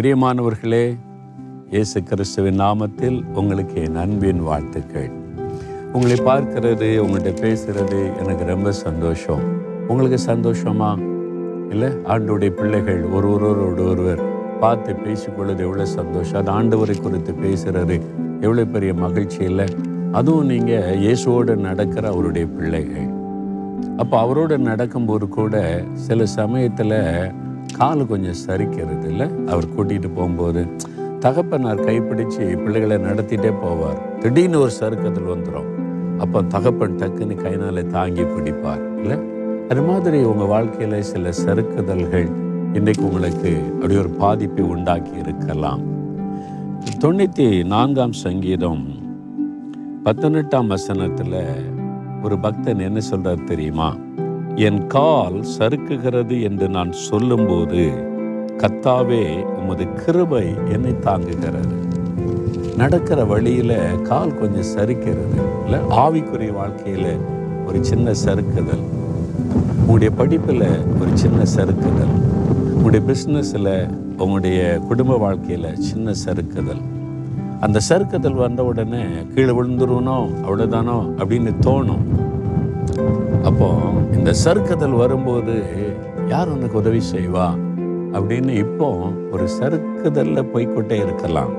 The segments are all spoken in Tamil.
பிரியமானவர்களே இயேசு கிறிஸ்துவின் நாமத்தில் உங்களுக்கு என் அன்பின் வாழ்த்துக்கள். உங்களை பார்க்கிறது உங்கள்கிட்ட பேசுகிறது எனக்கு ரொம்ப சந்தோஷம். உங்களுக்கு சந்தோஷமா? இல்லை ஆண்டுடைய பிள்ளைகள் ஒரு ஒருவரோடு ஒருவர் பார்த்து பேசிக்கொள்வது எவ்வளோ சந்தோஷம். அது ஆண்டவரை குறித்து பேசுகிறது எவ்வளோ பெரிய மகிழ்ச்சி இல்லை. அதுவும் நீங்கள் இயேசுவோடு நடக்கிற அவருடைய பிள்ளைகள். அப்போ அவரோட நடக்கும்போது கூட சில சமயத்தில் காலு கொஞ்சம் சரிக்கிறது இல்லை அவர் கூட்டிகிட்டு போகும்போது தகப்பனார் கைப்பிடிச்சு பிள்ளைகளை நடத்திட்டே போவார். திடீர்னு ஒரு சறுக்கத்தில் வந்துடும் அப்போ தகப்பன் டக்குன்னு கைனால தாங்கி பிடிப்பார். இல்லை? அது மாதிரி உங்கள் வாழ்க்கையில் சில சறுக்குதல்கள் இன்றைக்கு உங்களுக்கு அப்படி ஒரு பாதிப்பை உண்டாக்கி இருக்கலாம். தொண்ணூற்றி நான்காம் சங்கீதம் பத்தொன்னெட்டாம் வசனத்தில் ஒரு பக்தன் என்ன சொல்கிறார் தெரியுமா? என் கால் சறுக்குகிறது என்று நான் சொல்லும்போது கத்தாவே உமது கிருபை என்னை தாங்குகிறது. நடக்கிற வழியில் கால் கொஞ்சம் சறுக்கிறது. இல்லை ஆவிக்குரிய வாழ்க்கையில் ஒரு சின்ன சறுக்குதல். உங்களுடைய படிப்பில் ஒரு சின்ன சறுக்குதல். உங்களுடைய பிஸ்னஸில் உங்களுடைய குடும்ப வாழ்க்கையில் சின்ன சறுக்குதல். அந்த சறுக்குதல் வந்த உடனே கீழே விழுந்துருவனோ அவ்வளோதானோ அப்படின்னு தோணும். அப்போ இந்த சறுக்குதல் வரும்போது யார் உனக்கு உதவி செய்வா? அப்படின்னு இப்போ ஒரு சறுக்குதல்ல போய்க்கொண்டே இருக்கலாம்.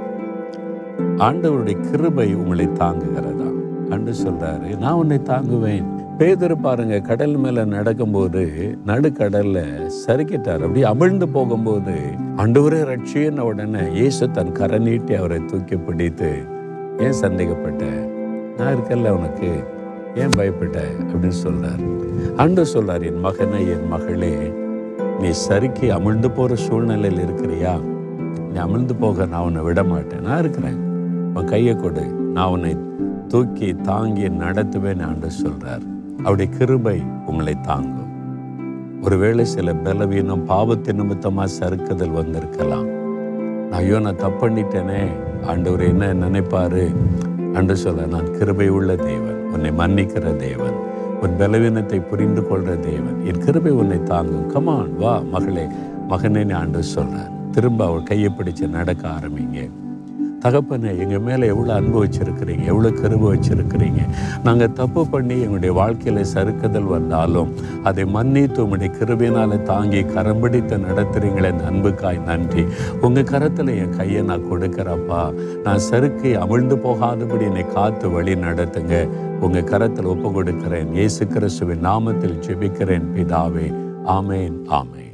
ஆண்டவருடைய கிருபை உங்களை தாங்குகிறதா? அன்று சொல்றாரு நான் உன்னை தாங்குவேன். பேதர் பாருங்க கடல் மேல நடக்கும்போது நடுக்கடல்ல சறுக்கிட்டார். அப்படி அமிழ்ந்து போகும்போது அண்டவரே ரட்சியன உடனே இயேசு தன் கரை நீட்டி அவரை தூக்கி பிடித்து ஏன் சந்தேகப்பட்ட? நான் இருக்கல்ல உனக்கு. ஏன் பயப்பட்ட அப்படின்னு சொல்றார். அன்று சொல்றார் என் மகனே என் மகளே நீ சறுக்கி அமிழ்ந்து போற சூழ்நிலையில் இருக்கிறியா? நீ அமிழ்ந்து போக நான் உன்னை விட மாட்டேன் நான் இருக்கிறேன். உன் கையை கொடு. நான் உன்னை தூக்கி தாங்கி நடத்துவேன் ஆண்டு சொல்றார். அவருடைய கிருபை உங்களை தாங்கும். ஒருவேளை சில பலவீனம் பாவத்து நிமித்தமா சறுக்குதல் வந்திருக்கலாம். நான் ஐயோ நான் தப்பு பண்ணிட்டேனே. ஆண்டவர் என்ன நினைப்பாரு? அன்று சொல்ல நான் கிருபை உள்ள தேவன். உன்னை மன்னிக்கிற தேவன் உன் பலவீனத்தை புரிந்து கொள்ற தேவன். என் கிருபை உன்னை தாங்கும். கமான் வா மகளே மகனே ஆண்டு சொல்கிறார் திரும்ப அவள் கையை பிடிச்சு நடக்க ஆரம்பிங்க. தகப்பனே எங்கள் மேலே எவ்வளோ அன்பு வச்சுருக்கிறீங்க எவ்வளோ கருவு வச்சுருக்கிறீங்க. நாங்கள் தப்பு பண்ணி எங்களுடைய வாழ்க்கையில் சறுக்குதல் வந்தாலும் அதை மன்னித்து உங்களுடைய கிருபினால் தாங்கி கரம் பிடித்து நடத்துகிறீங்களே இந்த அன்புக்காய் நன்றி. உங்கள் கரத்தில் என் கையை நான் கொடுக்குறப்பா. நான் சறுக்கி அமிழ்ந்து போகாதபடி என்னை காத்து வழி நடத்துங்க. உங்கள் கரத்தில் ஒப்பு கொடுக்கிறேன். இயேசு கிறிஸ்துவின் நாமத்தில் ஜெபிக்கிறேன் பிதாவே. ஆமேன் ஆமேன்.